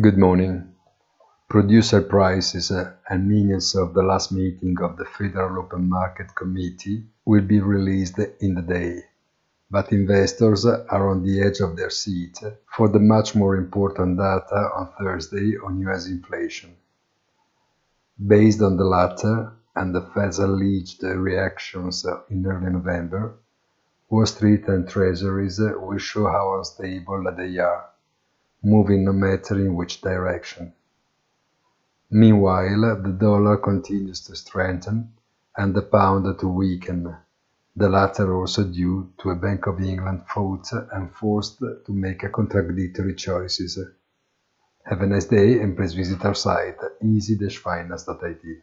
Good morning. Producer prices uh, and minutes of the last meeting of the Federal Open Market Committee will be released in the day, but investors are on the edge of their seat for the much more important data on Thursday on US inflation. Based on the latter and the Fed's alleged reactions in early November, Wall Street and Treasuries will show how unstable they are moving no matter in which direction. Meanwhile, the dollar continues to strengthen and the pound to weaken, the latter also due to a Bank of England thought and forced to make contradictory choices. Have a nice day and please visit our site easy-finance.it.